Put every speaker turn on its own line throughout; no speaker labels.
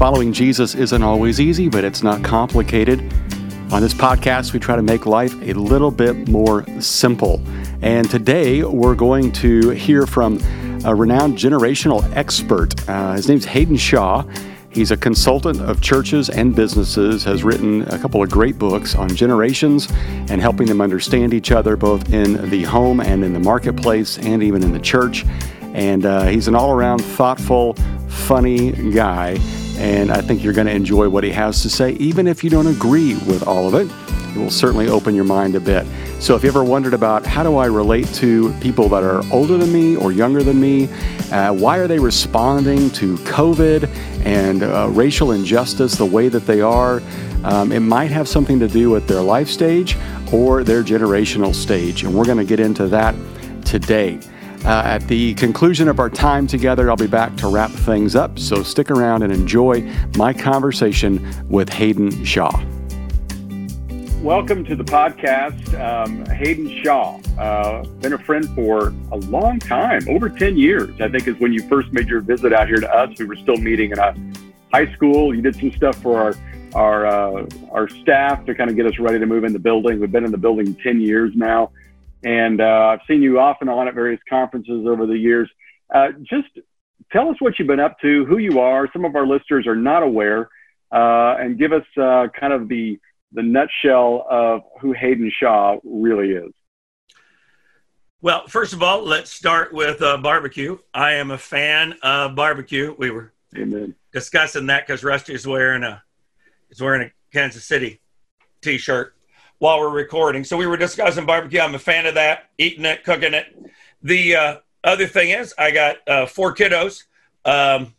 Following Jesus isn't always easy, but it's not complicated. On this podcast, we try to make life a little bit more simple. And today, we're going to hear from a renowned generational expert. Uh, his name's Haydn Shaw. He's a consultant of churches and businesses, has written a couple of great books on generations and helping them understand each other both in the home and in the marketplace and even in the church. And uh, he's an all around thoughtful, funny guy. And I think you're going to enjoy what he has to say, even if you don't agree with all of it. It will certainly open your mind a bit. So, if you ever wondered about how do I relate to people that are older than me or younger than me, uh, why are they responding to COVID and uh, racial injustice the way that they are, um, it might have something to do with their life stage or their generational stage. And we're going to get into that today. Uh, at the conclusion of our time together, I'll be back to wrap things up. So stick around and enjoy my conversation with Haydn Shaw.
Welcome to the podcast, um, Haydn Shaw. Uh, been a friend for a long time, over 10 years, I think, is when you first made your visit out here to us. We were still meeting in a high school. You did some stuff for our our uh, our staff to kind of get us ready to move in the building. We've been in the building 10 years now. And uh, I've seen you off and on at various conferences over the years. Uh, just tell us what you've been up to, who you are. Some of our listeners are not aware, uh, and give us uh, kind of the the nutshell of who Haydn Shaw really is.
Well, first of all, let's start with uh, barbecue. I am a fan of barbecue. We were Amen. discussing that because Rusty is wearing a is wearing a Kansas City T-shirt while we're recording. So we were discussing barbecue. I'm a fan of that, eating it, cooking it. The uh, other thing is, I got uh, four kiddos. Um,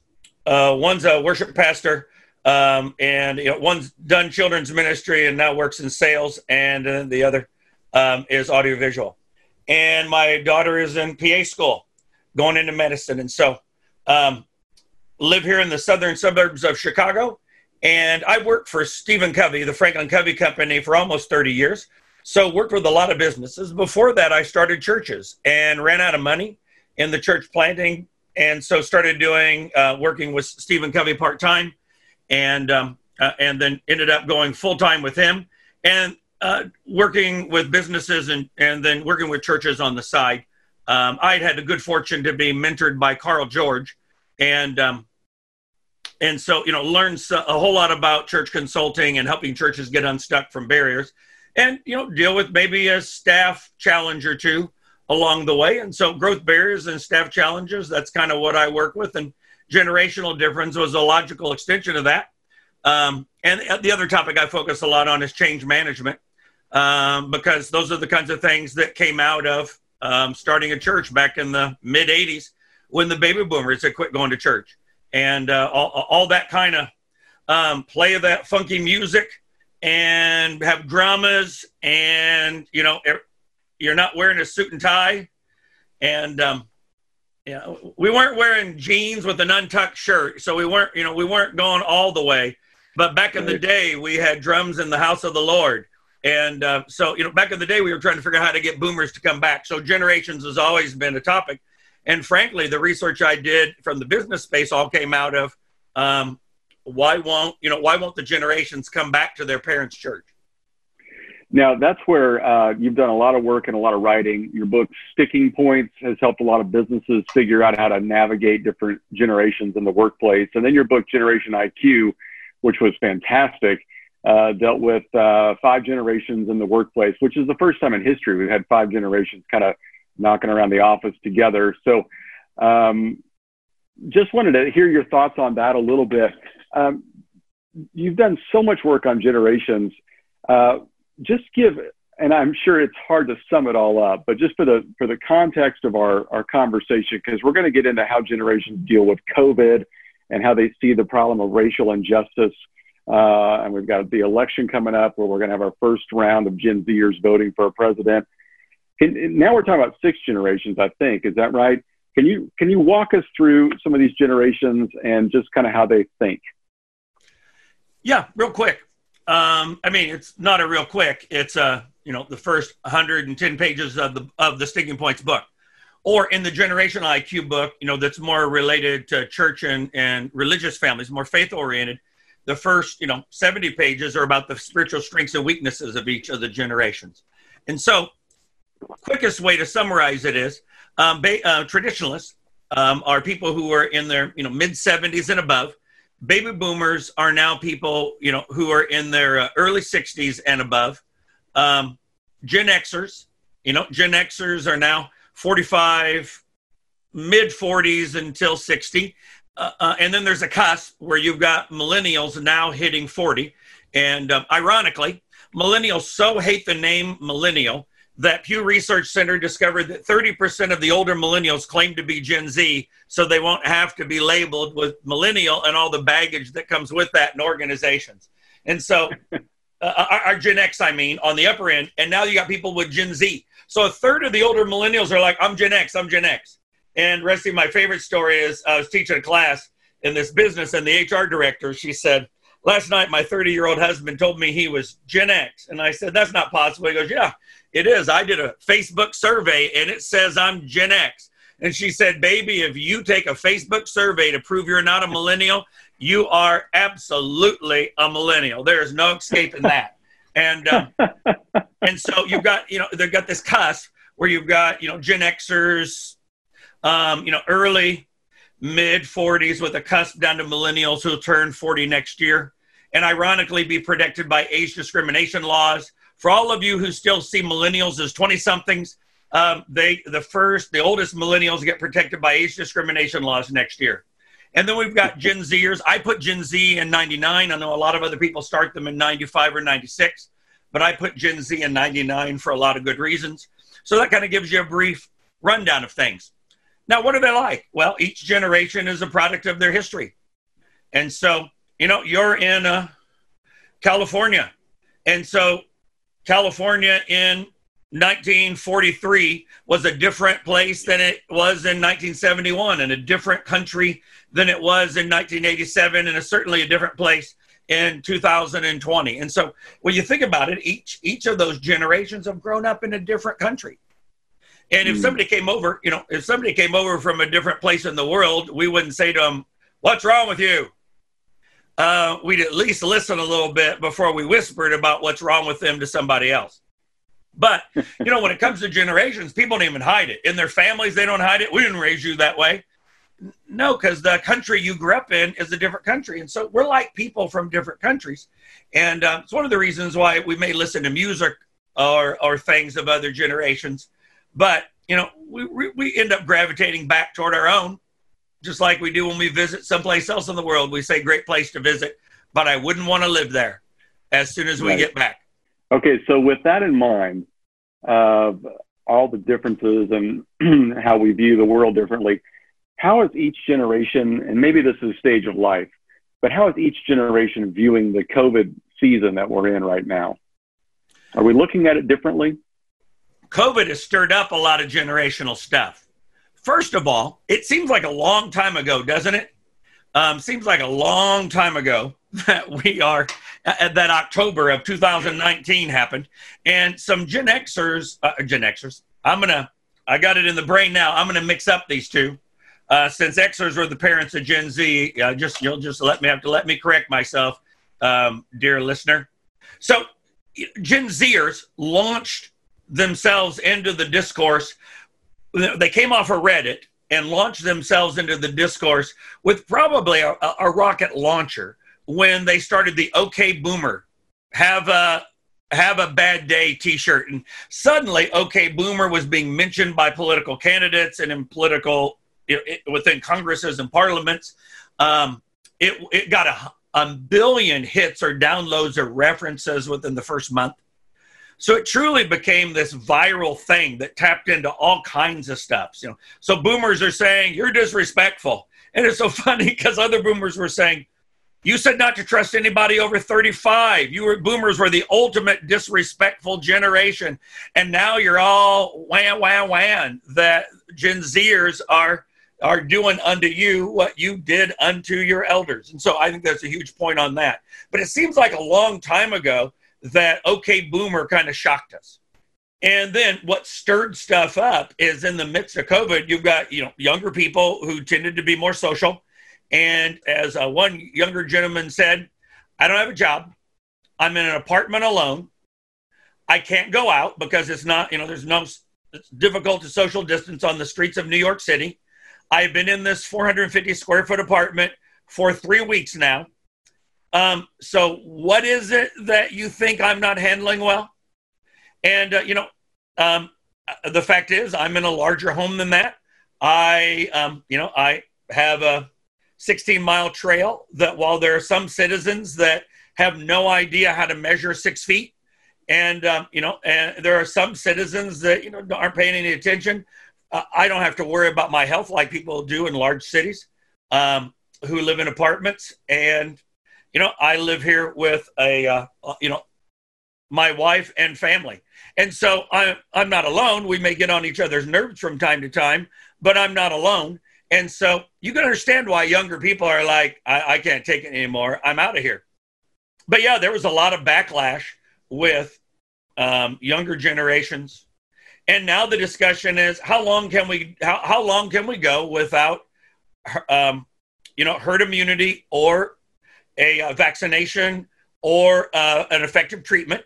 uh, one's a worship pastor, um, and you know, one's done children's ministry and now works in sales, and uh, the other um, is audiovisual. And my daughter is in PA school, going into medicine, and so um, live here in the southern suburbs of Chicago and I worked for Stephen Covey, the Franklin Covey Company, for almost 30 years. So worked with a lot of businesses. Before that, I started churches and ran out of money in the church planting, and so started doing uh, working with Stephen Covey part time, and um, uh, and then ended up going full time with him and uh, working with businesses and and then working with churches on the side. Um, I'd had the good fortune to be mentored by Carl George, and um, and so you know learns a whole lot about church consulting and helping churches get unstuck from barriers. And you know deal with maybe a staff challenge or two along the way. And so growth barriers and staff challenges that's kind of what i work with. And generational difference was a logical extension of that. Um, and the other topic i focus a lot on is change management um, because those are the kinds of things that came out of um, starting a church back in the mid 80s when the baby boomers had quit going to church and uh, all, all that kind of um, play of that funky music and have dramas and you know you're not wearing a suit and tie and um, yeah, we weren't wearing jeans with an untucked shirt, so we weren't, you know, we weren't going all the way. But back in the day, we had drums in the house of the Lord, and uh, so you know, back in the day, we were trying to figure out how to get boomers to come back. So generations has always been a topic. And frankly, the research I did from the business space all came out of um, why won't you know why won't the generations come back to their parents' church?
Now that's where uh, you've done a lot of work and a lot of writing. Your book Sticking Points has helped a lot of businesses figure out how to navigate different generations in the workplace. And then your book Generation IQ, which was fantastic, uh, dealt with uh, five generations in the workplace, which is the first time in history we've had five generations kind of knocking around the office together. So, um, just wanted to hear your thoughts on that a little bit. Um, you've done so much work on generations. Uh, just give, and I'm sure it's hard to sum it all up, but just for the for the context of our our conversation, because we're going to get into how generations deal with COVID and how they see the problem of racial injustice. Uh, and we've got the election coming up where we're going to have our first round of Gen Zers voting for a president. Can, now we're talking about six generations, I think. Is that right? Can you can you walk us through some of these generations and just kind of how they think?
Yeah, real quick. Um, I mean, it's not a real quick. It's uh, you know, the first 110 pages of the of the Sticking Points book. Or in the Generation IQ book, you know, that's more related to church and, and religious families, more faith oriented, the first, you know, 70 pages are about the spiritual strengths and weaknesses of each of the generations. And so, quickest way to summarize it is um, ba- uh, traditionalists um, are people who are in their, you know, mid 70s and above. Baby boomers are now people, you know, who are in their uh, early 60s and above. Um, Gen Xers, you know, Gen Xers are now 45, mid 40s until 60. Uh, uh, and then there's a cusp where you've got millennials now hitting 40. And um, ironically, millennials so hate the name millennial that Pew Research Center discovered that 30% of the older millennials claim to be Gen Z, so they won't have to be labeled with millennial and all the baggage that comes with that in organizations. And so, uh, our, our Gen X, I mean, on the upper end, and now you got people with Gen Z. So a third of the older millennials are like, I'm Gen X, I'm Gen X. And Rusty, my favorite story is I was teaching a class in this business, and the HR director, she said, Last night, my 30 year old husband told me he was Gen X. And I said, That's not possible. He goes, Yeah, it is. I did a Facebook survey, and it says I'm Gen X. And she said, Baby, if you take a Facebook survey to prove you're not a millennial, you are absolutely a millennial. There is no escaping that. And um, and so you've got you know they've got this cusp where you've got you know Gen Xers, um, you know early mid 40s with a cusp down to millennials who'll turn 40 next year, and ironically be protected by age discrimination laws. For all of you who still see millennials as 20 somethings, um, they the first the oldest millennials get protected by age discrimination laws next year. And then we've got Gen Zers. I put Gen Z in 99. I know a lot of other people start them in 95 or 96, but I put Gen Z in 99 for a lot of good reasons. So that kind of gives you a brief rundown of things. Now, what are they like? Well, each generation is a product of their history. And so, you know, you're in uh, California. And so, California in 1943 was a different place than it was in 1971 and a different country than it was in 1987 and a, certainly a different place in 2020 and so when you think about it each each of those generations have grown up in a different country and if mm. somebody came over you know if somebody came over from a different place in the world we wouldn't say to them what's wrong with you uh, we'd at least listen a little bit before we whispered about what's wrong with them to somebody else but you know, when it comes to generations, people don't even hide it. In their families, they don't hide it. We didn't raise you that way. No, because the country you grew up in is a different country, and so we're like people from different countries, and uh, it's one of the reasons why we may listen to music or or things of other generations, but you know, we we end up gravitating back toward our own, just like we do when we visit someplace else in the world. We say, "Great place to visit," but I wouldn't want to live there as soon as we right. get back.
Okay, so with that in mind, uh, all the differences and how we view the world differently, how is each generation, and maybe this is a stage of life, but how is each generation viewing the COVID season that we're in right now? Are we looking at it differently?
COVID has stirred up a lot of generational stuff. First of all, it seems like a long time ago, doesn't it? Um, seems like a long time ago that we are uh, that October of 2019 happened, and some Gen Xers, uh, Gen Xers. I'm gonna, I got it in the brain now. I'm gonna mix up these two, uh, since Xers were the parents of Gen Z. Uh, just you'll just let me have to let me correct myself, um, dear listener. So, Gen Zers launched themselves into the discourse. They came off of Reddit and launched themselves into the discourse with probably a, a rocket launcher when they started the OK Boomer have a have a bad day T-shirt, and suddenly OK Boomer was being mentioned by political candidates and in political it, within Congresses and parliaments. Um, it it got a, a billion hits or downloads or references within the first month. So it truly became this viral thing that tapped into all kinds of stuff. You know, so boomers are saying you're disrespectful, and it's so funny because other boomers were saying you said not to trust anybody over 35. You were boomers were the ultimate disrespectful generation. And now you're all wham, wham, wham that Gen Zers are are doing unto you what you did unto your elders. And so I think that's a huge point on that. But it seems like a long time ago that OK Boomer kind of shocked us. And then what stirred stuff up is in the midst of COVID, you've got you know younger people who tended to be more social. And as uh, one younger gentleman said, I don't have a job. I'm in an apartment alone. I can't go out because it's not, you know, there's no, it's difficult to social distance on the streets of New York City. I've been in this 450 square foot apartment for three weeks now. Um, so, what is it that you think I'm not handling well? And, uh, you know, um, the fact is, I'm in a larger home than that. I, um, you know, I have a 16 mile trail that while there are some citizens that have no idea how to measure six feet, and, um, you know, and there are some citizens that, you know, aren't paying any attention. Uh, I don't have to worry about my health like people do in large cities um, who live in apartments. And, you know, I live here with a, uh, you know, my wife and family. And so I'm, I'm not alone. We may get on each other's nerves from time to time, but I'm not alone. And so you can understand why younger people are like, I, I can't take it anymore. I'm out of here. But yeah, there was a lot of backlash with um, younger generations. And now the discussion is how long can we how, how long can we go without um, you know herd immunity or a, a vaccination or uh, an effective treatment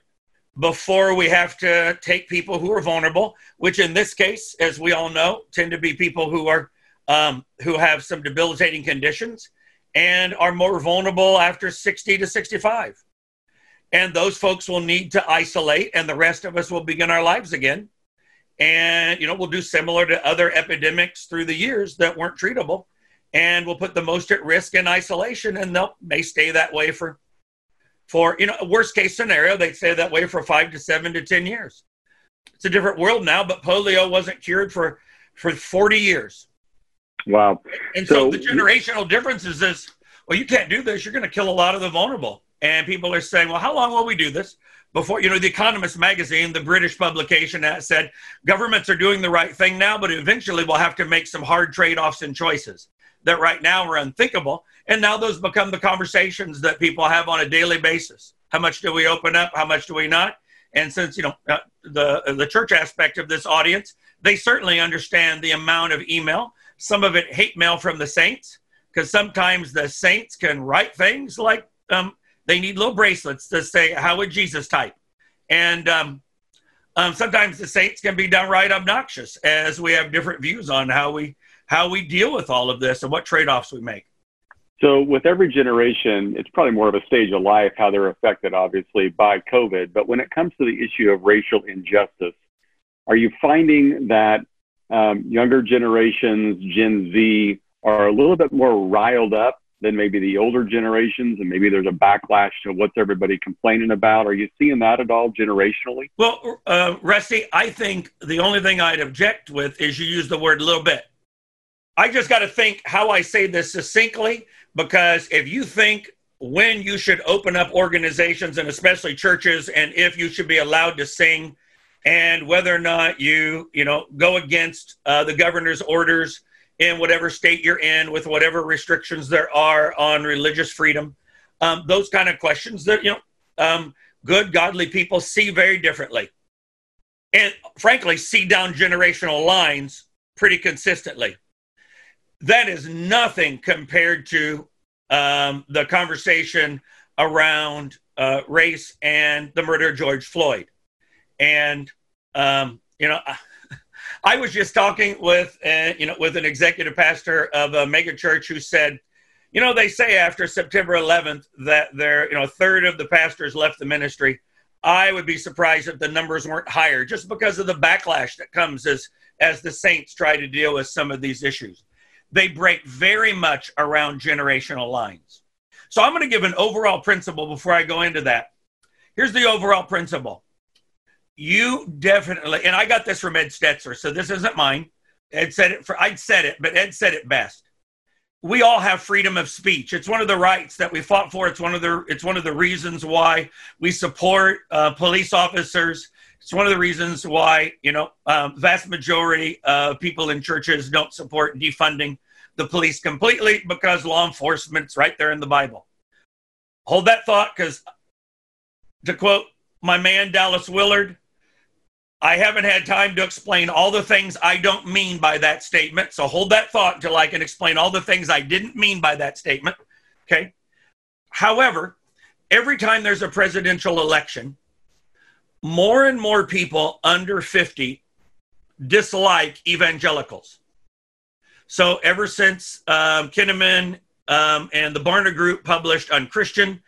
before we have to take people who are vulnerable, which in this case, as we all know, tend to be people who are um, who have some debilitating conditions and are more vulnerable after 60 to 65. And those folks will need to isolate, and the rest of us will begin our lives again. And, you know, we'll do similar to other epidemics through the years that weren't treatable. And we'll put the most at risk in isolation, and they'll may stay that way for, for you know, worst case scenario, they'd stay that way for five to seven to 10 years. It's a different world now, but polio wasn't cured for, for 40 years.
Wow.
And so, so the generational difference is this well, you can't do this. You're going to kill a lot of the vulnerable. And people are saying, well, how long will we do this? Before, you know, The Economist magazine, the British publication, that said governments are doing the right thing now, but eventually we'll have to make some hard trade offs and choices that right now are unthinkable. And now those become the conversations that people have on a daily basis. How much do we open up? How much do we not? And since, you know, uh, the, the church aspect of this audience, they certainly understand the amount of email some of it hate mail from the saints because sometimes the saints can write things like um, they need little bracelets to say how would jesus type and um, um, sometimes the saints can be downright obnoxious as we have different views on how we how we deal with all of this and what trade-offs we make
so with every generation it's probably more of a stage of life how they're affected obviously by covid but when it comes to the issue of racial injustice are you finding that um, younger generations, Gen Z, are a little bit more riled up than maybe the older generations, and maybe there's a backlash to what's everybody complaining about. Are you seeing that at all generationally?
Well, uh, Rusty, I think the only thing I'd object with is you use the word "little bit." I just got to think how I say this succinctly, because if you think when you should open up organizations and especially churches, and if you should be allowed to sing and whether or not you you know go against uh, the governor's orders in whatever state you're in with whatever restrictions there are on religious freedom um, those kind of questions that you know um, good godly people see very differently and frankly see down generational lines pretty consistently that is nothing compared to um, the conversation around uh, race and the murder of george floyd and um, you know, I was just talking with uh, you know with an executive pastor of a mega church who said, you know, they say after September 11th that there you know a third of the pastors left the ministry. I would be surprised if the numbers weren't higher, just because of the backlash that comes as as the saints try to deal with some of these issues. They break very much around generational lines. So I'm going to give an overall principle before I go into that. Here's the overall principle you definitely, and I got this from Ed Stetzer, so this isn't mine. Ed said it for, I'd said it, but Ed said it best. We all have freedom of speech. It's one of the rights that we fought for. It's one of the, it's one of the reasons why we support uh, police officers. It's one of the reasons why, you know, um, vast majority of people in churches don't support defunding the police completely because law enforcement's right there in the Bible. Hold that thought because, to quote my man Dallas Willard, I haven't had time to explain all the things I don't mean by that statement. So hold that thought until I can explain all the things I didn't mean by that statement. Okay. However, every time there's a presidential election, more and more people under 50 dislike evangelicals. So ever since um, Kinnaman um, and the Barna Group published on Christian,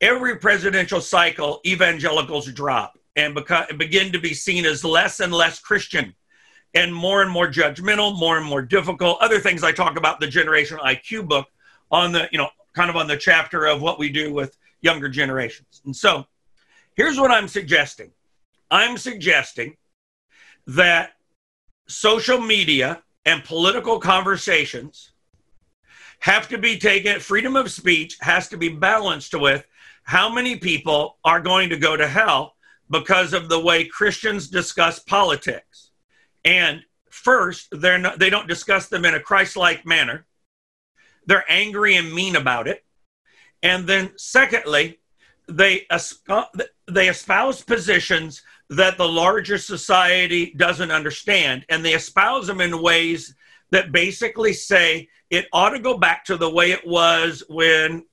every presidential cycle, evangelicals drop and beca- begin to be seen as less and less Christian and more and more judgmental, more and more difficult. Other things I talk about the generational IQ book on the, you know, kind of on the chapter of what we do with younger generations. And so here's what I'm suggesting I'm suggesting that social media and political conversations have to be taken, freedom of speech has to be balanced with how many people are going to go to hell because of the way Christians discuss politics. And first, they're not, they don't discuss them in a Christ like manner. They're angry and mean about it. And then, secondly, they, they espouse positions that the larger society doesn't understand. And they espouse them in ways that basically say it ought to go back to the way it was when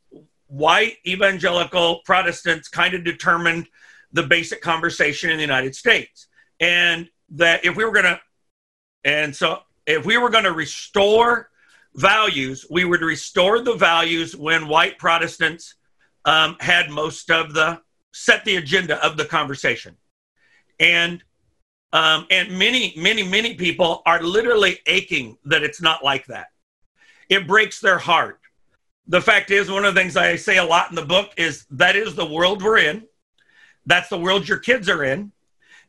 white evangelical Protestants kind of determined the basic conversation in the United States. And that if we were going to, and so if we were going to restore values, we would restore the values when white Protestants um, had most of the set the agenda of the conversation. And um, and many, many, many people are literally aching that it's not like that. It breaks their heart. The fact is, one of the things I say a lot in the book is that is the world we're in. That's the world your kids are in.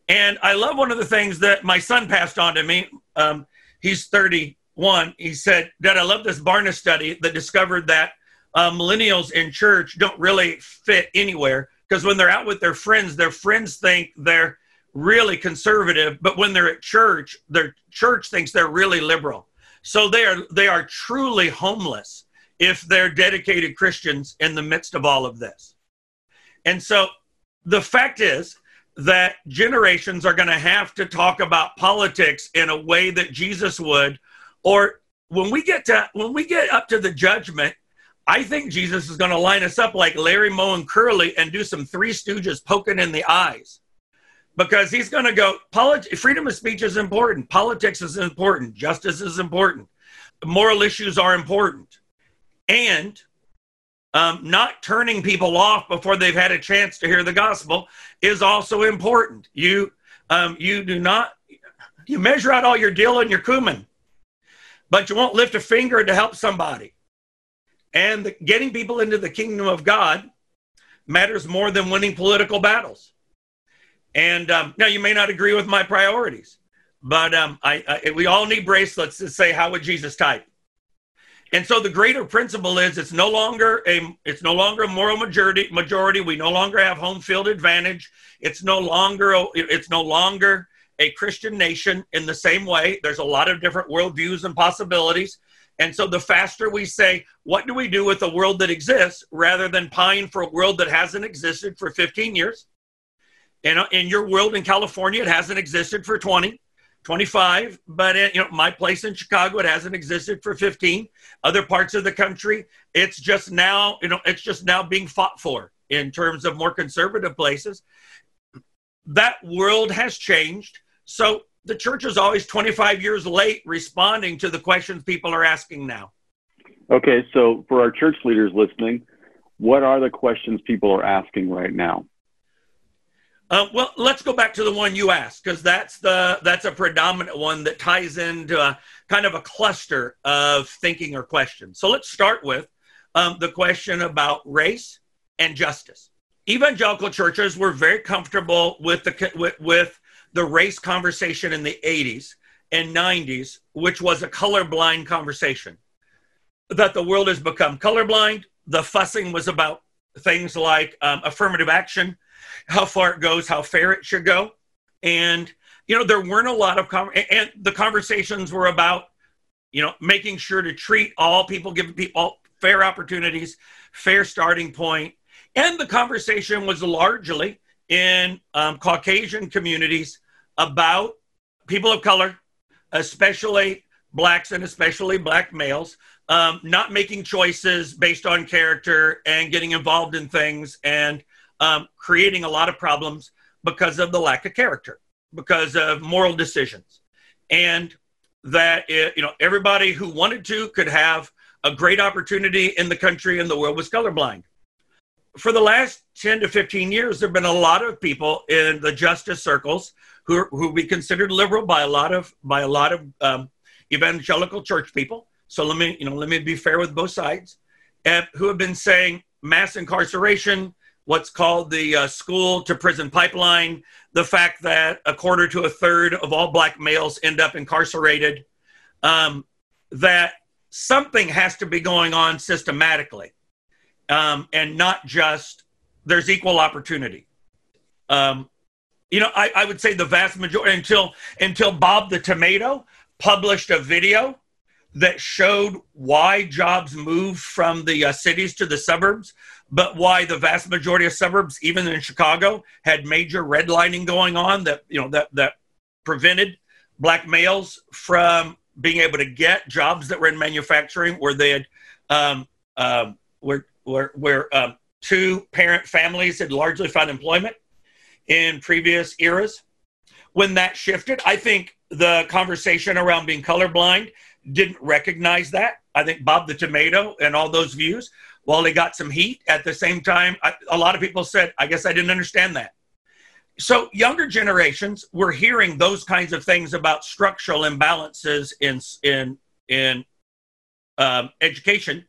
And I love one of the things that my son passed on to me. Um, he's 31. He said, Dad, I love this Barna study that discovered that uh, millennials in church don't really fit anywhere because when they're out with their friends, their friends think they're really conservative, but when they're at church, their church thinks they're really liberal. So they are they are truly homeless if they're dedicated Christians in the midst of all of this. And so the fact is that generations are going to have to talk about politics in a way that Jesus would or when we get to when we get up to the judgment I think Jesus is going to line us up like Larry, Moe, and Curly and do some Three Stooges poking in the eyes because he's going to go polit- freedom of speech is important. Politics is important. Justice is important. Moral issues are important. And um, not turning people off before they've had a chance to hear the gospel is also important. You um, you do not you measure out all your dill and your cumin but you won't lift a finger to help somebody. And the, getting people into the kingdom of god matters more than winning political battles and um, now you may not agree with my priorities, but um, I, I, we all need bracelets to say, "How would Jesus type?" And so the greater principle is it's no longer a it's no longer a moral majority majority. We no longer have home field advantage. It's no longer a, it's no longer a Christian nation in the same way. There's a lot of different worldviews and possibilities. And so the faster we say, what do we do with a world that exists rather than pine for a world that hasn't existed for 15 years? In, uh, in your world in California, it hasn't existed for 20, 25, but it, you know, my place in Chicago, it hasn't existed for 15. Other parts of the country, it's just now, you know, it's just now being fought for in terms of more conservative places. That world has changed. So the church is always 25 years late responding to the questions people are asking now.
Okay, so for our church leaders listening, what are the questions people are asking right now?
Uh, well, let's go back to the one you asked because that's the that's a predominant one that ties into a, kind of a cluster of thinking or questions. So let's start with um, the question about race and justice. Evangelical churches were very comfortable with the with, with the race conversation in the 80s and 90s, which was a colorblind conversation. That the world has become colorblind. The fussing was about things like um, affirmative action how far it goes, how fair it should go. And, you know, there weren't a lot of, com- and the conversations were about, you know, making sure to treat all people, give people fair opportunities, fair starting point. And the conversation was largely in um, Caucasian communities about people of color, especially blacks and especially black males, um, not making choices based on character and getting involved in things and um, creating a lot of problems because of the lack of character, because of moral decisions. And that, it, you know, everybody who wanted to could have a great opportunity in the country and the world was colorblind. For the last 10 to 15 years, there have been a lot of people in the justice circles who, who we considered liberal by a lot of, by a lot of um, evangelical church people. So let me, you know, let me be fair with both sides, and who have been saying mass incarceration, what's called the uh, school to prison pipeline, the fact that a quarter to a third of all black males end up incarcerated, um, that something has to be going on systematically um, and not just there's equal opportunity. Um, you know, I, I would say the vast majority until until Bob the Tomato published a video that showed why jobs moved from the uh, cities to the suburbs, but why the vast majority of suburbs, even in Chicago, had major redlining going on that you know that that prevented black males from being able to get jobs that were in manufacturing, where they had um, um, where where where um, two parent families had largely found employment in previous eras. When that shifted, I think the conversation around being colorblind didn't recognize that. I think Bob the Tomato and all those views, while they got some heat, at the same time, I, a lot of people said, I guess I didn't understand that. So, younger generations were hearing those kinds of things about structural imbalances in, in, in um, education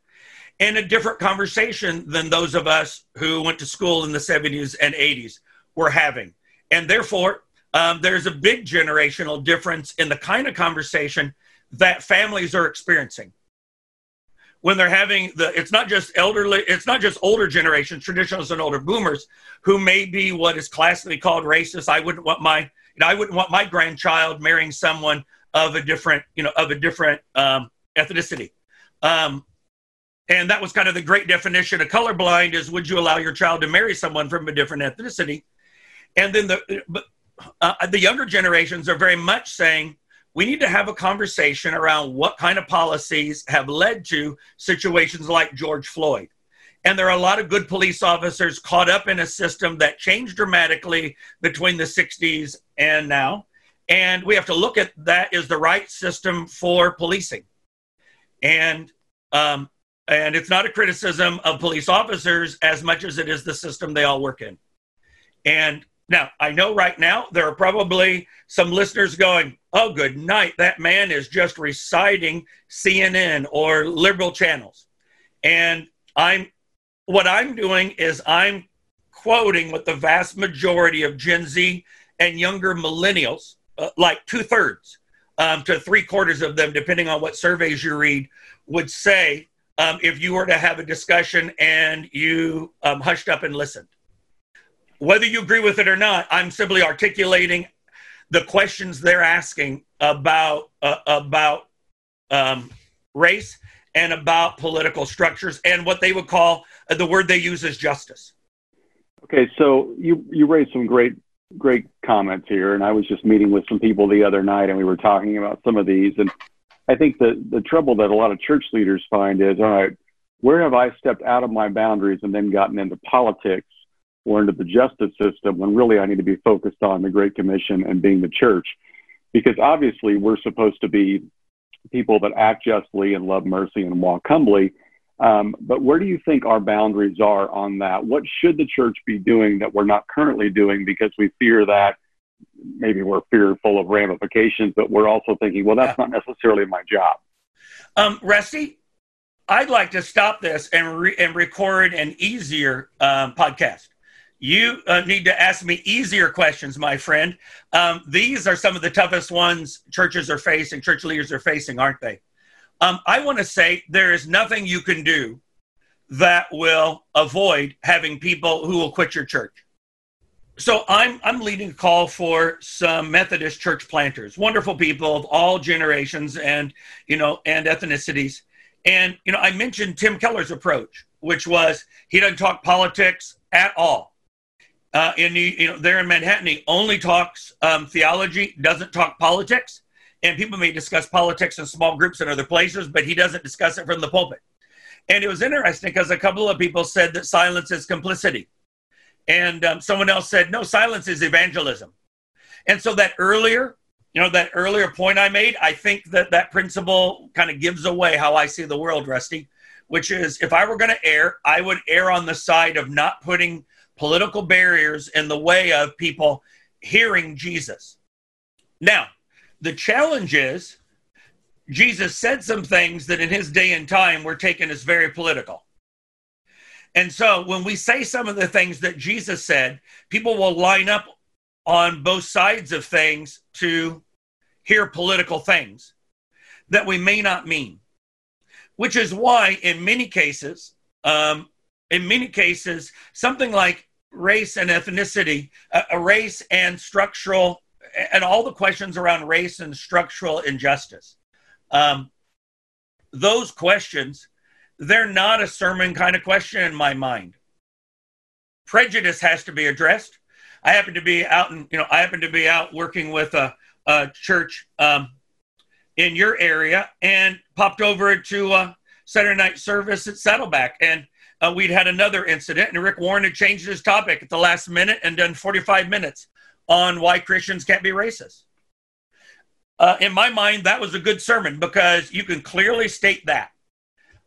in a different conversation than those of us who went to school in the 70s and 80s were having. And therefore, um, there's a big generational difference in the kind of conversation that families are experiencing when they're having the it's not just elderly it's not just older generations traditionalists and older boomers who may be what is classically called racist. I wouldn't want my you know i wouldn't want my grandchild marrying someone of a different you know of a different um, ethnicity. Um, and that was kind of the great definition of colorblind is would you allow your child to marry someone from a different ethnicity? And then the but uh, the younger generations are very much saying we need to have a conversation around what kind of policies have led to situations like George Floyd. And there are a lot of good police officers caught up in a system that changed dramatically between the 60s and now. And we have to look at that as the right system for policing. And um, and it's not a criticism of police officers as much as it is the system they all work in. And now, I know right now there are probably some listeners going, oh, good night. That man is just reciting CNN or liberal channels. And I'm, what I'm doing is I'm quoting what the vast majority of Gen Z and younger millennials, uh, like two thirds um, to three quarters of them, depending on what surveys you read, would say um, if you were to have a discussion and you um, hushed up and listened whether you agree with it or not, I'm simply articulating the questions they're asking about uh, about um, race and about political structures and what they would call uh, the word they use is justice.
Okay, so you you raised some great great comments here, and I was just meeting with some people the other night, and we were talking about some of these, and I think the the trouble that a lot of church leaders find is, all right, where have I stepped out of my boundaries and then gotten into politics or into the justice system when really I need to be focused on the Great Commission and being the church. Because obviously we're supposed to be people that act justly and love mercy and walk humbly. Um, but where do you think our boundaries are on that? What should the church be doing that we're not currently doing because we fear that maybe we're fearful of ramifications, but we're also thinking, well, that's not necessarily my job.
Um, Rusty, I'd like to stop this and, re- and record an easier um, podcast. You uh, need to ask me easier questions, my friend. Um, these are some of the toughest ones churches are facing, church leaders are facing, aren't they? Um, I want to say there is nothing you can do that will avoid having people who will quit your church. So I'm I'm leading a call for some Methodist church planters, wonderful people of all generations and you know and ethnicities. And you know I mentioned Tim Keller's approach, which was he doesn't talk politics at all uh, in you know there in Manhattan. He only talks um, theology, doesn't talk politics, and people may discuss politics in small groups in other places, but he doesn't discuss it from the pulpit. And it was interesting because a couple of people said that silence is complicity, and um, someone else said no, silence is evangelism. And so that earlier, you know, that earlier point I made, I think that that principle kind of gives away how I see the world, Rusty. Which is, if I were going to err, I would err on the side of not putting political barriers in the way of people hearing Jesus. Now, the challenge is Jesus said some things that in his day and time were taken as very political. And so when we say some of the things that Jesus said, people will line up on both sides of things to hear political things that we may not mean, which is why in many cases, um, in many cases, something like race and ethnicity, uh, race and structural, and all the questions around race and structural injustice. Um, those questions, they're not a sermon kind of question in my mind. Prejudice has to be addressed. I happen to be out and you know I happen to be out working with a, a church um, in your area and popped over to a Saturday night service at Saddleback and uh, we'd had another incident, and Rick Warren had changed his topic at the last minute and done 45 minutes on why Christians can't be racist. Uh, in my mind, that was a good sermon because you can clearly state that.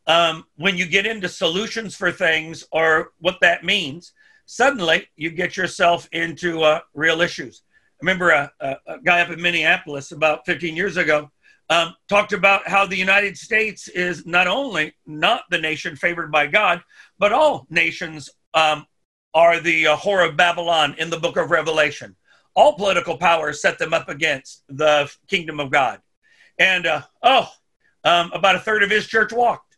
Um, when you get into solutions for things or what that means, suddenly you get yourself into uh, real issues. I remember a, a, a guy up in Minneapolis about 15 years ago um, talked about how the United States is not only not the nation favored by God, but all nations um, are the uh, whore of Babylon in the book of Revelation. All political powers set them up against the kingdom of God. And uh, oh, um, about a third of his church walked.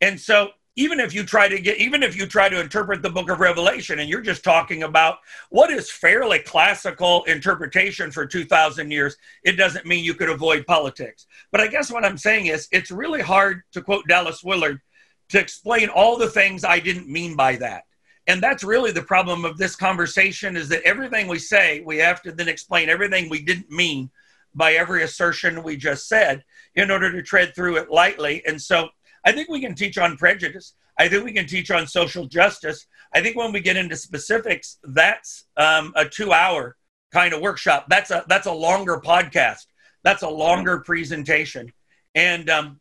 And so even if you try to get even if you try to interpret the book of revelation and you're just talking about what is fairly classical interpretation for 2000 years it doesn't mean you could avoid politics. But i guess what i'm saying is it's really hard to quote dallas willard to explain all the things i didn't mean by that. And that's really the problem of this conversation is that everything we say we have to then explain everything we didn't mean by every assertion we just said in order to tread through it lightly. And so I think we can teach on prejudice. I think we can teach on social justice. I think when we get into specifics, that's um, a two-hour kind of workshop. That's a that's a longer podcast. That's a longer presentation, and um,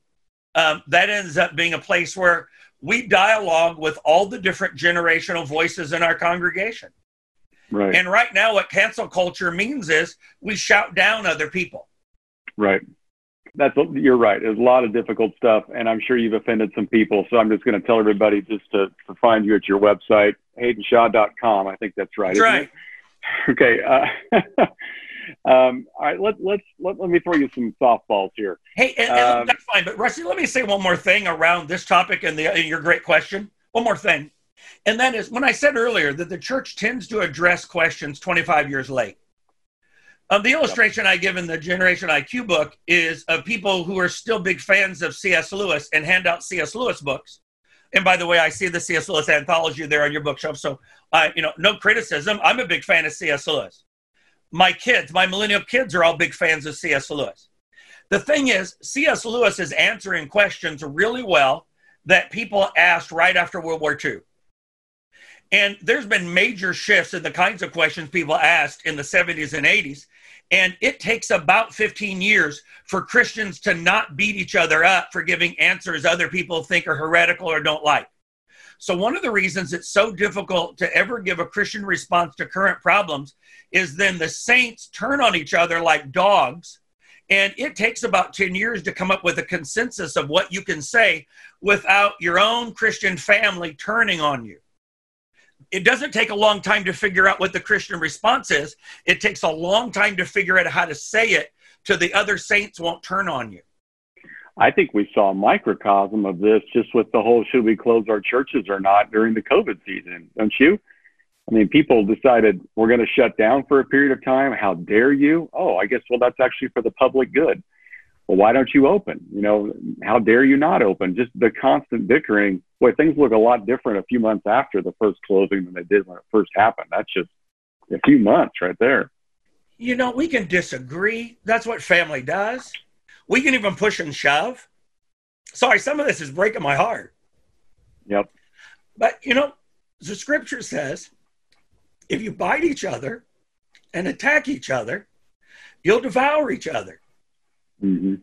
um, that ends up being a place where we dialogue with all the different generational voices in our congregation. Right. And right now, what cancel culture means is we shout down other people.
Right. That's you're right. There's a lot of difficult stuff, and I'm sure you've offended some people. So I'm just going to tell everybody just to, to find you at your website, haydnshaw.com. I think that's right.
That's right.
Okay. Uh, um, all right. Let, let's let, let me throw you some softballs here.
Hey, and, and um, that's fine. But Rusty, let me say one more thing around this topic and, the, and your great question. One more thing, and that is when I said earlier that the church tends to address questions 25 years late. Um, the illustration I give in the Generation IQ book is of people who are still big fans of C.S. Lewis and hand out C.S. Lewis books. And by the way, I see the C.S. Lewis anthology there on your bookshelf. So, uh, you know, no criticism. I'm a big fan of C.S. Lewis. My kids, my millennial kids, are all big fans of C.S. Lewis. The thing is, C.S. Lewis is answering questions really well that people asked right after World War II. And there's been major shifts in the kinds of questions people asked in the 70s and 80s and it takes about 15 years for Christians to not beat each other up for giving answers other people think are heretical or don't like. So, one of the reasons it's so difficult to ever give a Christian response to current problems is then the saints turn on each other like dogs. And it takes about 10 years to come up with a consensus of what you can say without your own Christian family turning on you it doesn't take a long time to figure out what the Christian response is. It takes a long time to figure out how to say it to the other saints won't turn on you.
I think we saw a microcosm of this just with the whole should we close our churches or not during the COVID season, don't you? I mean, people decided we're going to shut down for a period of time. How dare you? Oh, I guess, well, that's actually for the public good. Well, why don't you open? You know, how dare you not open? Just the constant bickering boy, things look a lot different a few months after the first closing than they did when it first happened. That's just a few months right there.
You know, we can disagree. That's what family does. We can even push and shove. Sorry, some of this is breaking my heart.
Yep.
But, you know, the scripture says if you bite each other and attack each other, you'll devour each other.
Mm-hmm.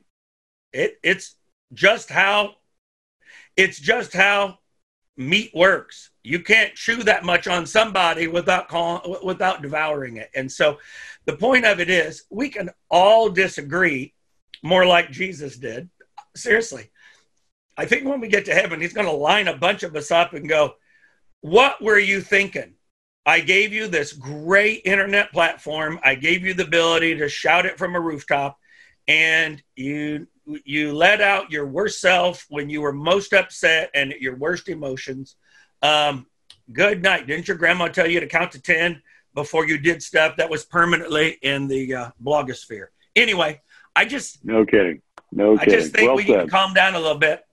It, it's just how it's just how meat works. You can't chew that much on somebody without without devouring it. And so, the point of it is, we can all disagree, more like Jesus did. Seriously, I think when we get to heaven, He's going to line a bunch of us up and go, "What were you thinking?" I gave you this great internet platform. I gave you the ability to shout it from a rooftop, and you you let out your worst self when you were most upset and your worst emotions. Um, good night. Didn't your grandma tell you to count to 10 before you did stuff that was permanently in the uh, blogosphere? Anyway, I just.
No kidding. No kidding.
I just think well we said. need to calm down a little bit.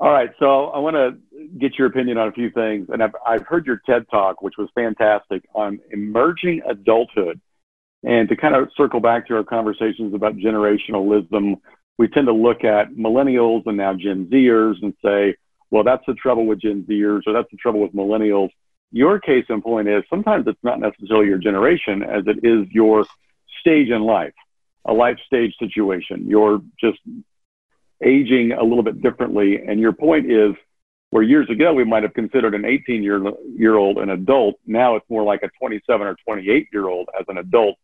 All right. So I want to get your opinion on a few things. And I've, I've heard your TED talk, which was fantastic, on emerging adulthood. And to kind of circle back to our conversations about generationalism, we tend to look at millennials and now Gen Zers and say, well, that's the trouble with Gen Zers or that's the trouble with millennials. Your case in point is sometimes it's not necessarily your generation as it is your stage in life, a life stage situation. You're just aging a little bit differently. And your point is where years ago we might have considered an 18 year, year old an adult, now it's more like a 27 or 28 year old as an adult,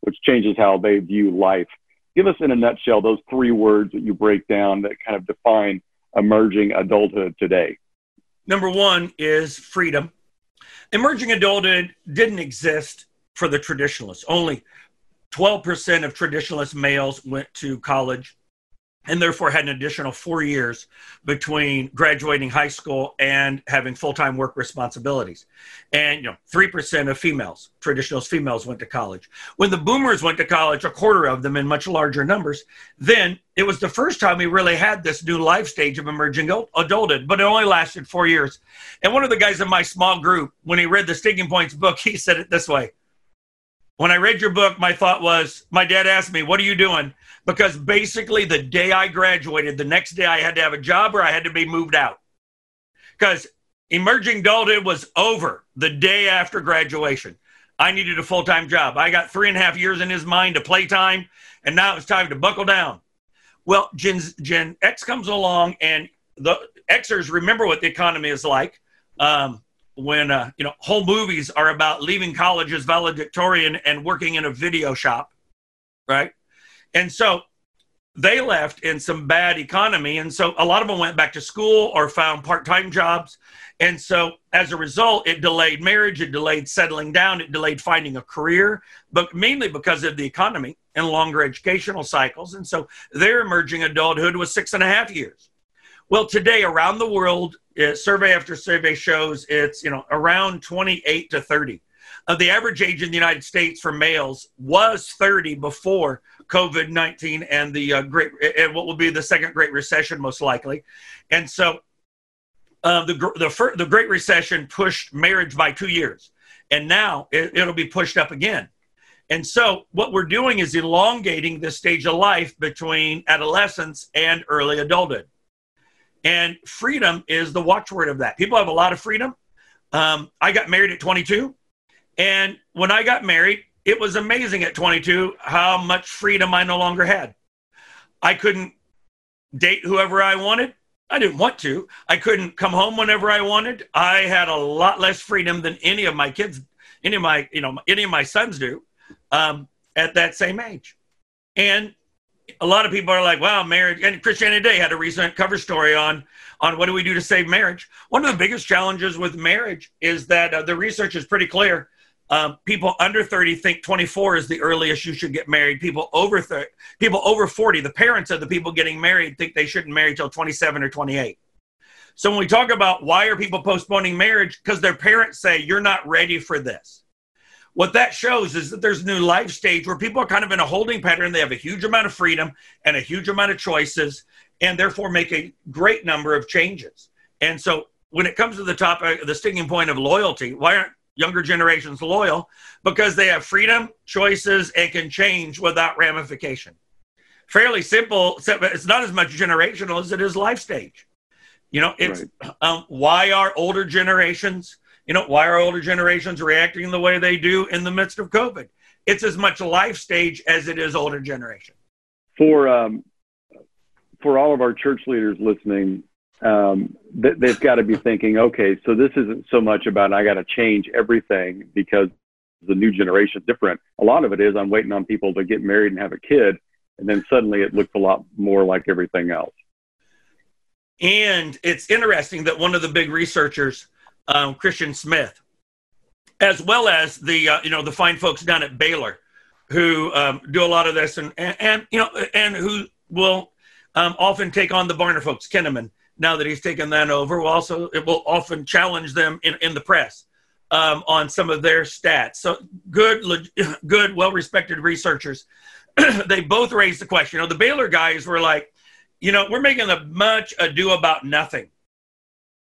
which changes how they view life give us in a nutshell those three words that you break down that kind of define emerging adulthood today.
Number one is freedom. Emerging adulthood didn't exist for the traditionalists. Only 12% of traditionalist males went to college and therefore had an additional four years between graduating high school and having full-time work responsibilities. And you know 3% of females traditional females went to college. When the boomers went to college a quarter of them in much larger numbers then it was the first time we really had this new life stage of emerging adulthood but it only lasted four years. And one of the guys in my small group when he read the sticking points book he said it this way when I read your book, my thought was my dad asked me, What are you doing? Because basically, the day I graduated, the next day I had to have a job or I had to be moved out. Because emerging adulthood was over the day after graduation. I needed a full time job. I got three and a half years in his mind to playtime, and now it's time to buckle down. Well, Gen, Gen X comes along, and the Xers remember what the economy is like. Um, when uh, you know whole movies are about leaving college as valedictorian and working in a video shop, right? And so they left in some bad economy, and so a lot of them went back to school or found part-time jobs. And so as a result, it delayed marriage, it delayed settling down, it delayed finding a career, but mainly because of the economy and longer educational cycles. And so their emerging adulthood was six and a half years. Well, today around the world, uh, survey after survey shows it's you know around 28 to 30. Uh, the average age in the United States for males was 30 before COVID 19 and the uh, great and what will be the second Great Recession most likely, and so uh, the the fir- the Great Recession pushed marriage by two years, and now it, it'll be pushed up again. And so, what we're doing is elongating the stage of life between adolescence and early adulthood. And freedom is the watchword of that. People have a lot of freedom. Um, I got married at 22. And when I got married, it was amazing at 22 how much freedom I no longer had. I couldn't date whoever I wanted. I didn't want to. I couldn't come home whenever I wanted. I had a lot less freedom than any of my kids, any of my, you know, any of my sons do um, at that same age. And a lot of people are like, wow, marriage. And Christianity Today had a recent cover story on on what do we do to save marriage. One of the biggest challenges with marriage is that uh, the research is pretty clear. Um, people under 30 think 24 is the earliest you should get married. People over 30, people over 40, the parents of the people getting married think they shouldn't marry till 27 or 28. So when we talk about why are people postponing marriage, because their parents say you're not ready for this what that shows is that there's a new life stage where people are kind of in a holding pattern. They have a huge amount of freedom and a huge amount of choices, and therefore make a great number of changes. And so when it comes to the topic, the sticking point of loyalty, why aren't younger generations loyal? Because they have freedom, choices, and can change without ramification. Fairly simple. It's not as much generational as it is life stage. You know, it's right. um, why are older generations, you know, why are older generations reacting the way they do in the midst of COVID? It's as much life stage as it is older generation.
For um, for all of our church leaders listening, um, they, they've got to be thinking, okay, so this isn't so much about I got to change everything because the new generation is different. A lot of it is I'm waiting on people to get married and have a kid, and then suddenly it looks a lot more like everything else.
And it's interesting that one of the big researchers, um, Christian Smith, as well as the uh, you know the fine folks down at Baylor, who um, do a lot of this and, and, and you know and who will um, often take on the Barna folks, Kinnaman. Now that he's taken that over, will also it will often challenge them in, in the press um, on some of their stats. So good, good, well-respected researchers. they both raised the question. You know, the Baylor guys were like, you know, we're making a much ado about nothing.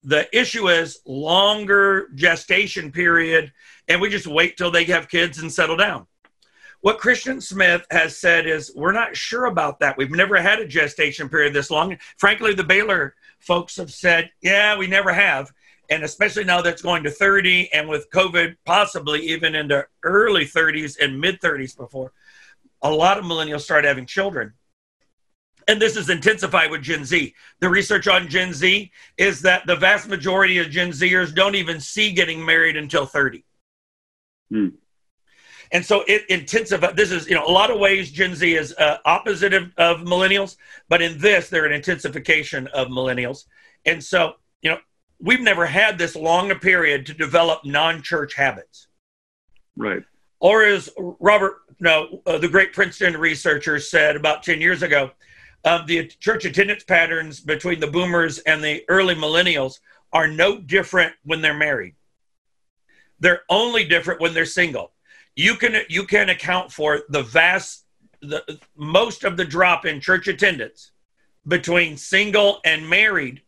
The issue is longer gestation period, and we just wait till they have kids and settle down. What Christian Smith has said is, we're not sure about that. We've never had a gestation period this long. Frankly, the Baylor folks have said, yeah, we never have. And especially now that's going to 30, and with COVID possibly even into early 30s and mid 30s before, a lot of millennials start having children and this is intensified with Gen Z. The research on Gen Z is that the vast majority of Gen Zers don't even see getting married until 30. Hmm. And so it intensifies. This is, you know, a lot of ways Gen Z is uh, opposite of, of millennials, but in this, they're an intensification of millennials. And so, you know, we've never had this long a period to develop non church habits.
Right.
Or as Robert, no, uh, the great Princeton researcher said about 10 years ago, um, the church attendance patterns between the boomers and the early millennials are no different when they're married. They're only different when they're single. You can you can account for the vast the most of the drop in church attendance between single and married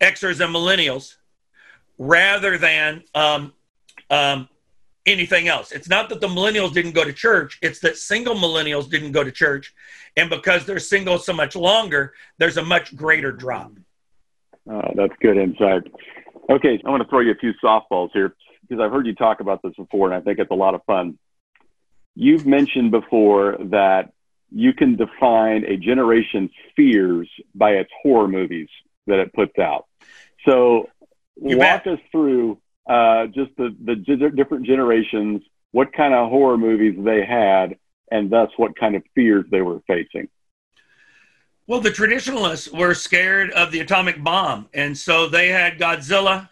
Xers and millennials rather than um, um, anything else. It's not that the millennials didn't go to church, it's that single millennials didn't go to church. And because they're single so much longer, there's a much greater drop.
Uh, that's good insight. Okay, I want to throw you a few softballs here because I've heard you talk about this before and I think it's a lot of fun. You've mentioned before that you can define a generation's fears by its horror movies that it puts out. So, you walk bet. us through uh, just the, the different generations, what kind of horror movies they had, and thus what kind of fears they were facing.
Well, the traditionalists were scared of the atomic bomb, and so they had Godzilla.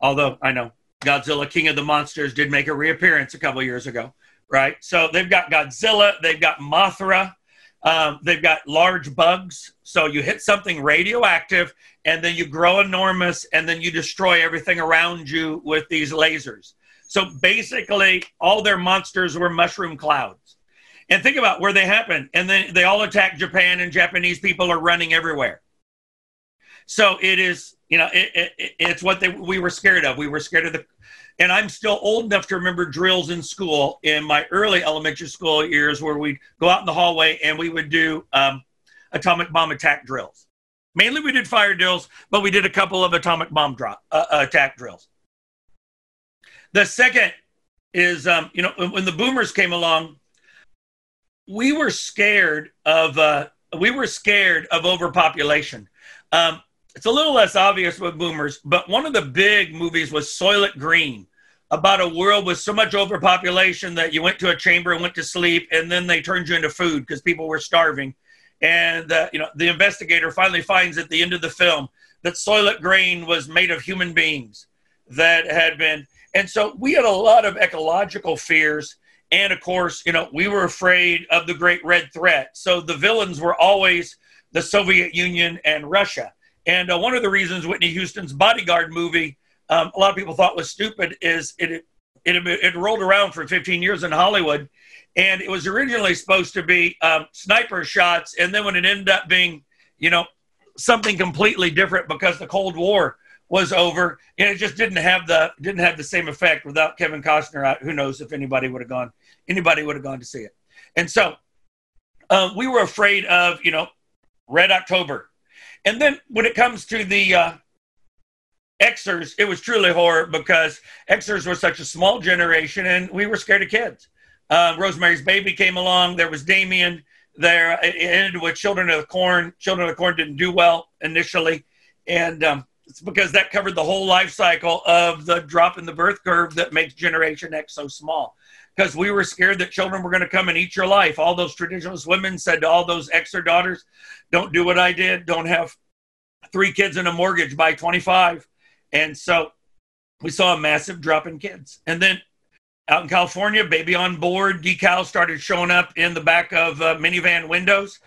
Although I know Godzilla, King of the Monsters, did make a reappearance a couple years ago, right? So they've got Godzilla, they've got Mothra, um, they've got large bugs. So you hit something radioactive and then you grow enormous and then you destroy everything around you with these lasers. So basically, all their monsters were mushroom clouds. And think about where they happen. And then they all attack Japan, and Japanese people are running everywhere. So it is, you know, it, it, it's what they, we were scared of. We were scared of the and I'm still old enough to remember drills in school in my early elementary school years where we'd go out in the hallway and we would do um, atomic bomb attack drills. Mainly we did fire drills, but we did a couple of atomic bomb drop uh, attack drills. The second is, um, you know, when the boomers came along, we were scared of uh, we were scared of overpopulation. Um, it's a little less obvious with boomers, but one of the big movies was Soylent Green about a world with so much overpopulation that you went to a chamber and went to sleep, and then they turned you into food because people were starving. And uh, you know, the investigator finally finds at the end of the film that Soylent Green was made of human beings that had been. And so we had a lot of ecological fears. And of course, you know, we were afraid of the great red threat. So the villains were always the Soviet Union and Russia. And uh, one of the reasons Whitney Houston's Bodyguard movie, um, a lot of people thought was stupid, is it, it it rolled around for 15 years in Hollywood, and it was originally supposed to be um, sniper shots, and then when it ended up being, you know, something completely different because the Cold War was over, and it just didn't have the didn't have the same effect without Kevin Costner. Who knows if anybody would have gone anybody would have gone to see it. And so uh, we were afraid of you know Red October, and then when it comes to the uh, Xers, it was truly horror because Xers were such a small generation, and we were scared of kids. Uh, Rosemary's Baby came along. There was Damien. There it ended with Children of the Corn. Children of the Corn didn't do well initially, and um, it's because that covered the whole life cycle of the drop in the birth curve that makes Generation X so small. Because we were scared that children were going to come and eat your life. All those traditionalist women said to all those Xer daughters, "Don't do what I did. Don't have three kids and a mortgage by 25." And so we saw a massive drop in kids. And then out in California, baby on board decals started showing up in the back of uh, minivan windows.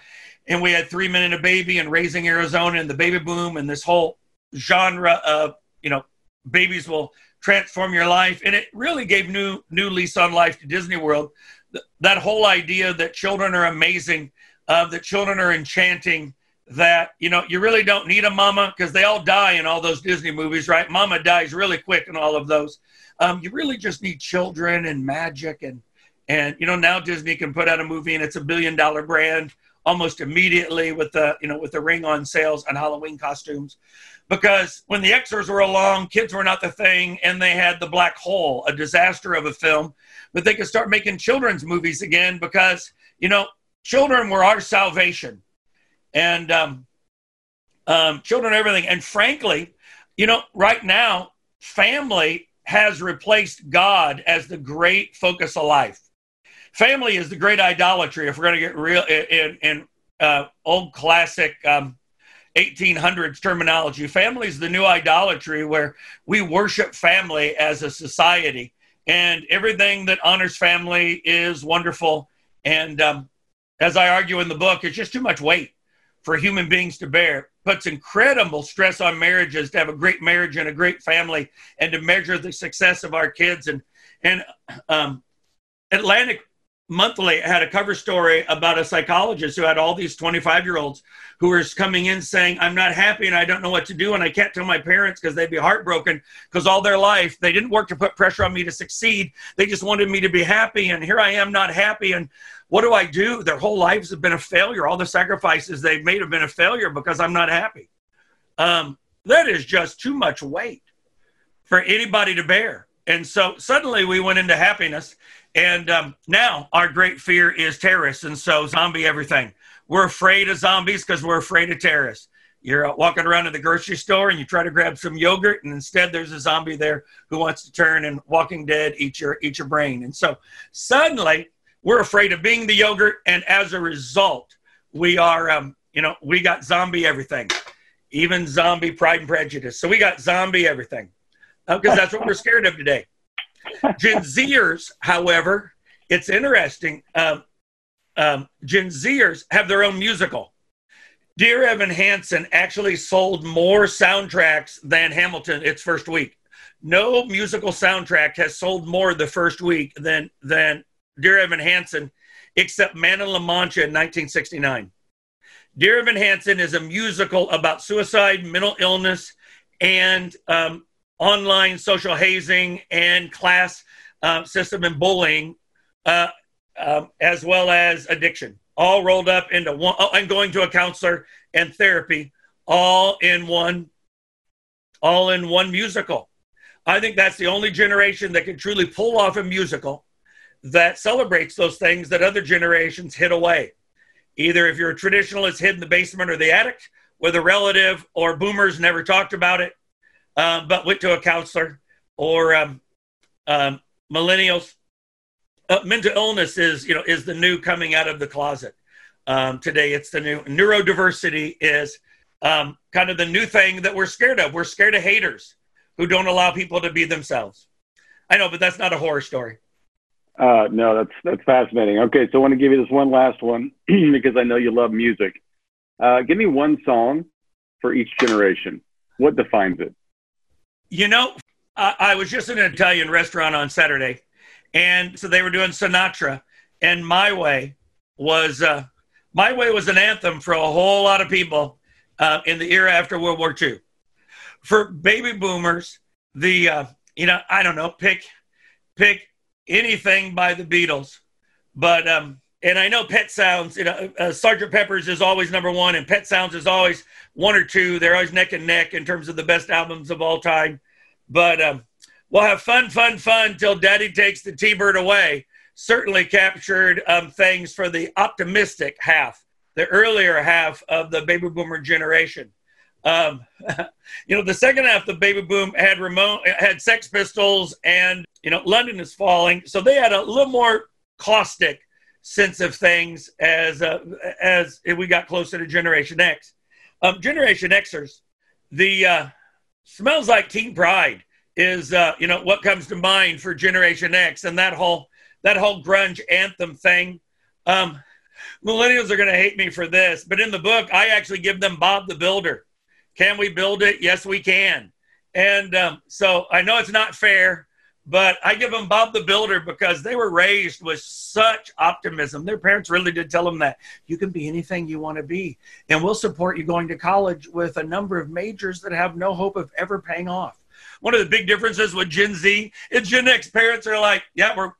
And we had three men and a baby and raising Arizona and the baby boom and this whole genre of, you know, babies will transform your life. And it really gave new, new lease on life to Disney World. Th- that whole idea that children are amazing, uh, that children are enchanting, that you know you really don't need a mama because they all die in all those disney movies right mama dies really quick in all of those um, you really just need children and magic and and you know now disney can put out a movie and it's a billion dollar brand almost immediately with the you know with the ring on sales and halloween costumes because when the Xers were along kids were not the thing and they had the black hole a disaster of a film but they could start making children's movies again because you know children were our salvation and um, um, children, everything. And frankly, you know, right now, family has replaced God as the great focus of life. Family is the great idolatry. If we're going to get real in, in uh, old classic um, 1800s terminology, family is the new idolatry where we worship family as a society, and everything that honors family is wonderful. And um, as I argue in the book, it's just too much weight for human beings to bear. Puts incredible stress on marriages to have a great marriage and a great family, and to measure the success of our kids. And and um, Atlantic Monthly had a cover story about a psychologist who had all these 25 year olds who were coming in saying, I'm not happy and I don't know what to do. And I can't tell my parents because they'd be heartbroken because all their life they didn't work to put pressure on me to succeed. They just wanted me to be happy. And here I am not happy. And what do I do? Their whole lives have been a failure. All the sacrifices they've made have been a failure because I'm not happy. Um, that is just too much weight for anybody to bear. And so suddenly we went into happiness. And um, now our great fear is terrorists. And so zombie everything. We're afraid of zombies because we're afraid of terrorists. You're walking around in the grocery store and you try to grab some yogurt, and instead there's a zombie there who wants to turn and Walking Dead eat your eat your brain. And so suddenly we're afraid of being the yogurt, and as a result, we are, um, you know, we got zombie everything, even zombie Pride and Prejudice. So we got zombie everything because uh, that's what we're scared of today. Gen Zers, however, it's interesting. Um, um, Gen Zers have their own musical. Dear Evan Hansen actually sold more soundtracks than Hamilton its first week. No musical soundtrack has sold more the first week than than Dear Evan Hansen, except Man in La Mancha in 1969. Dear Evan Hansen is a musical about suicide, mental illness, and um, online social hazing and class uh, system and bullying, uh, um, as well as addiction, all rolled up into one, oh, and going to a counselor and therapy, all in one, all in one musical. I think that's the only generation that can truly pull off a musical that celebrates those things that other generations hid away. Either if you're a traditionalist, hid in the basement or the attic with a relative, or boomers never talked about it, um, but went to a counselor, or um, um, millennials. Uh, mental illness is, you know, is the new coming out of the closet. Um, today, it's the new neurodiversity is um, kind of the new thing that we're scared of. We're scared of haters who don't allow people to be themselves. I know, but that's not a horror story.
Uh, no, that's that's fascinating. Okay, so I want to give you this one last one because I know you love music. Uh, give me one song for each generation. What defines it?
You know, I, I was just in an Italian restaurant on Saturday, and so they were doing Sinatra, and "My Way" was uh, "My Way" was an anthem for a whole lot of people uh, in the era after World War II. for baby boomers, the uh, you know I don't know pick pick anything by the Beatles, but um, and I know Pet Sounds, you know, uh, Sergeant Pepper's is always number one, and Pet Sounds is always one or two. They're always neck and neck in terms of the best albums of all time. But um, we'll have fun, fun, fun till Daddy takes the T-bird away. Certainly captured um, things for the optimistic half, the earlier half of the baby boomer generation. Um, you know, the second half, the baby boom had Ramones, had Sex Pistols, and you know, London is falling, so they had a little more caustic sense of things as uh, as we got closer to Generation X. Um, Generation Xers, the uh, smells like Teen Pride is uh, you know what comes to mind for Generation X and that whole that whole grunge anthem thing. Um, millennials are going to hate me for this, but in the book, I actually give them Bob the Builder. Can we build it? Yes, we can. And um, so I know it's not fair, but I give them Bob the Builder because they were raised with such optimism. Their parents really did tell them that you can be anything you want to be, and we'll support you going to college with a number of majors that have no hope of ever paying off. One of the big differences with Gen Z is Gen X parents are like, yeah, we're.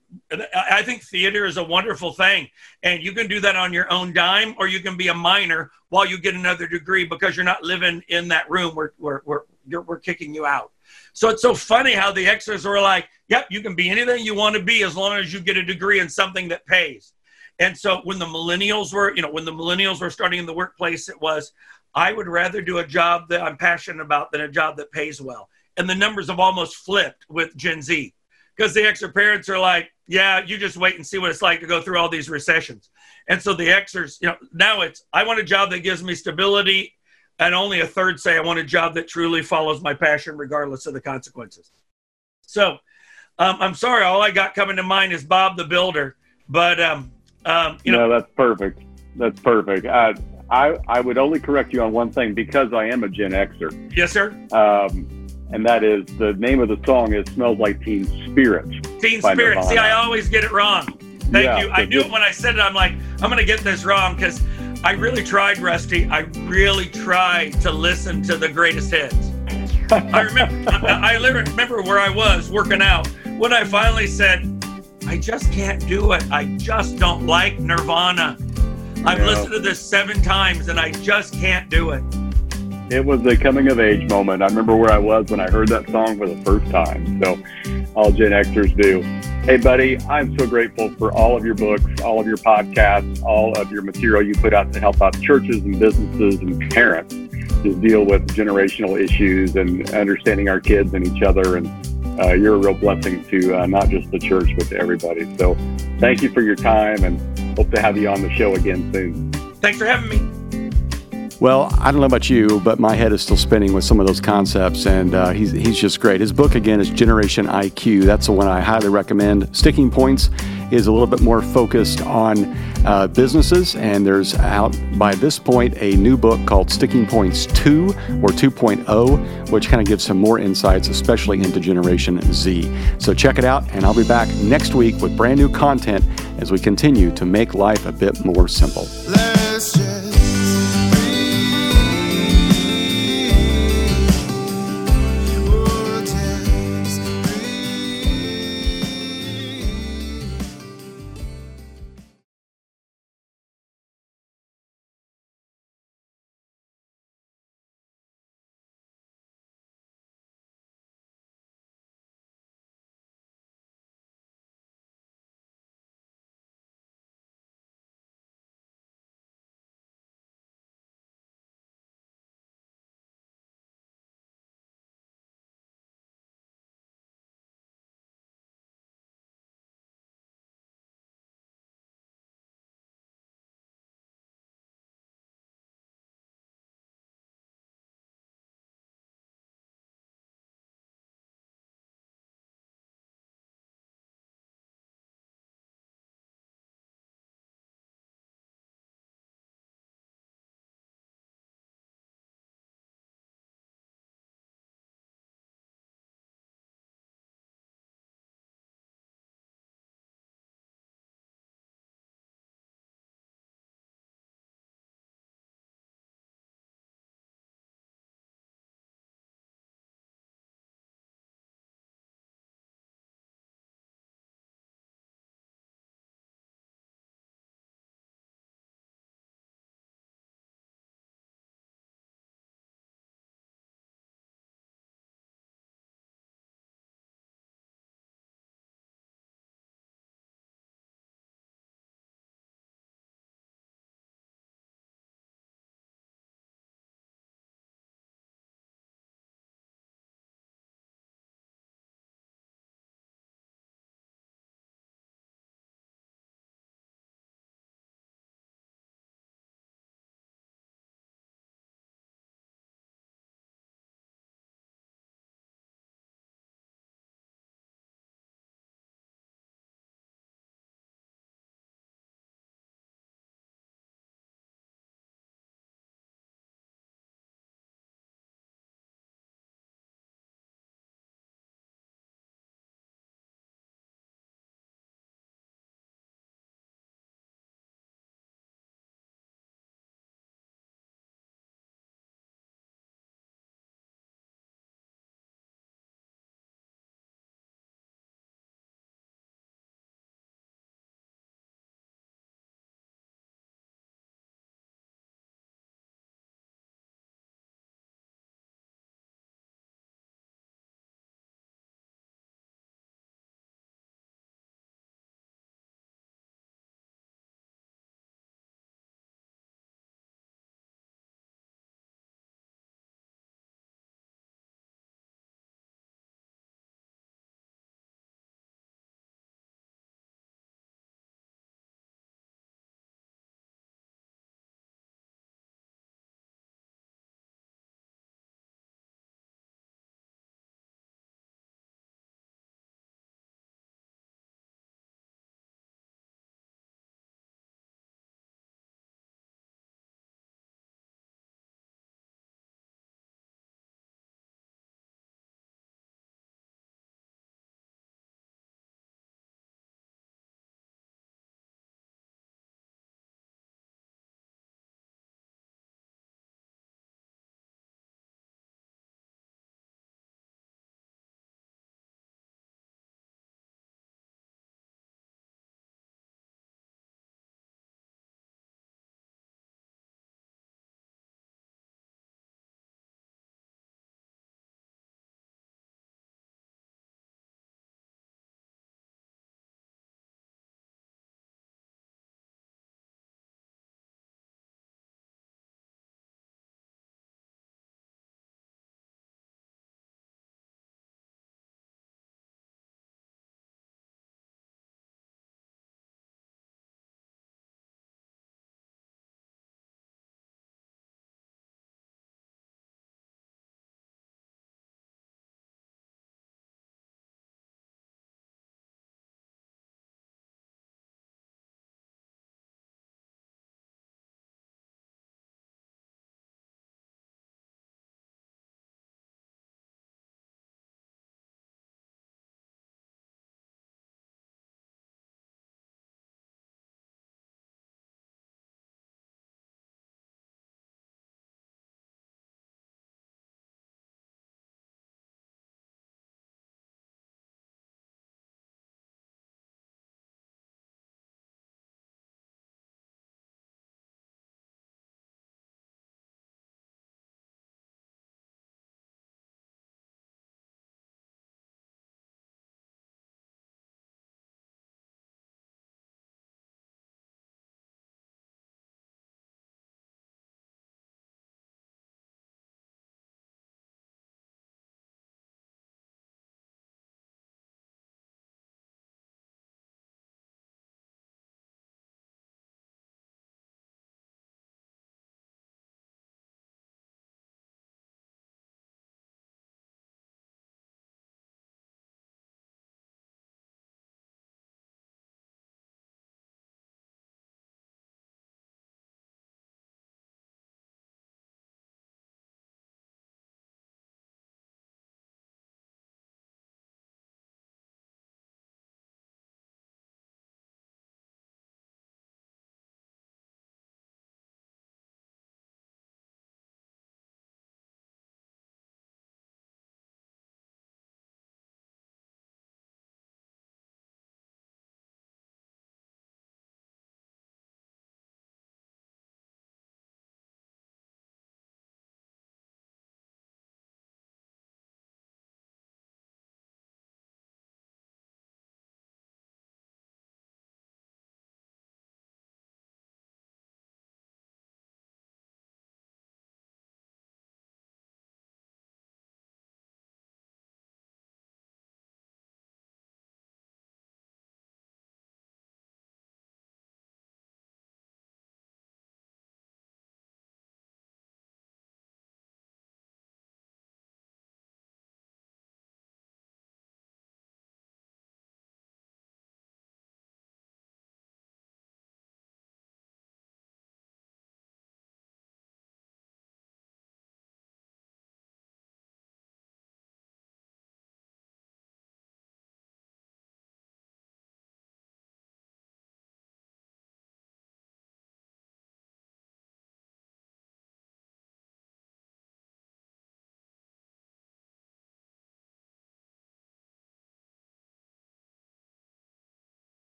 I think theater is a wonderful thing, and you can do that on your own dime, or you can be a minor while you get another degree because you're not living in that room where where, where we're kicking you out. So it's so funny how the Xers were like, yep, you can be anything you want to be as long as you get a degree in something that pays. And so when the millennials were, you know, when the millennials were starting in the workplace, it was, I would rather do a job that I'm passionate about than a job that pays well. And the numbers have almost flipped with Gen Z because the Xer parents are like, yeah, you just wait and see what it's like to go through all these recessions. And so the Xers, you know, now it's, I want a job that gives me stability and only a third say I want a job that truly follows my passion, regardless of the consequences. So um, I'm sorry, all I got coming to mind is Bob the Builder, but um, um, you know,
no, that's perfect. That's perfect. I, I I would only correct you on one thing because I am a Gen Xer.
Yes, sir.
Um, and that is the name of the song is "Smells Like Teen Spirit."
Teen Spirit. See, I always get it wrong. Thank yeah, you. I knew it when I said it. I'm like, I'm going to get this wrong because I really tried, Rusty. I really tried to listen to the greatest hits. I remember, I, I remember where I was working out when I finally said, I just can't do it. I just don't like Nirvana. I've listened to this seven times and I just can't do it.
It was a coming of age moment. I remember where I was when I heard that song for the first time. So, all Gen Xers do. Hey, buddy, I'm so grateful for all of your books, all of your podcasts, all of your material you put out to help out churches and businesses and parents to deal with generational issues and understanding our kids and each other. And uh, you're a real blessing to uh, not just the church, but to everybody. So thank you for your time and hope to have you on the show again soon.
Thanks for having me.
Well, I don't know about you, but my head is still spinning with some of those concepts, and uh, he's, he's just great. His book, again, is Generation IQ. That's the one I highly recommend. Sticking Points is a little bit more focused on uh, businesses, and there's out by this point a new book called Sticking Points 2 or 2.0, which kind of gives some more insights, especially into Generation Z. So check it out, and I'll be back next week with brand new content as we continue to make life a bit more simple.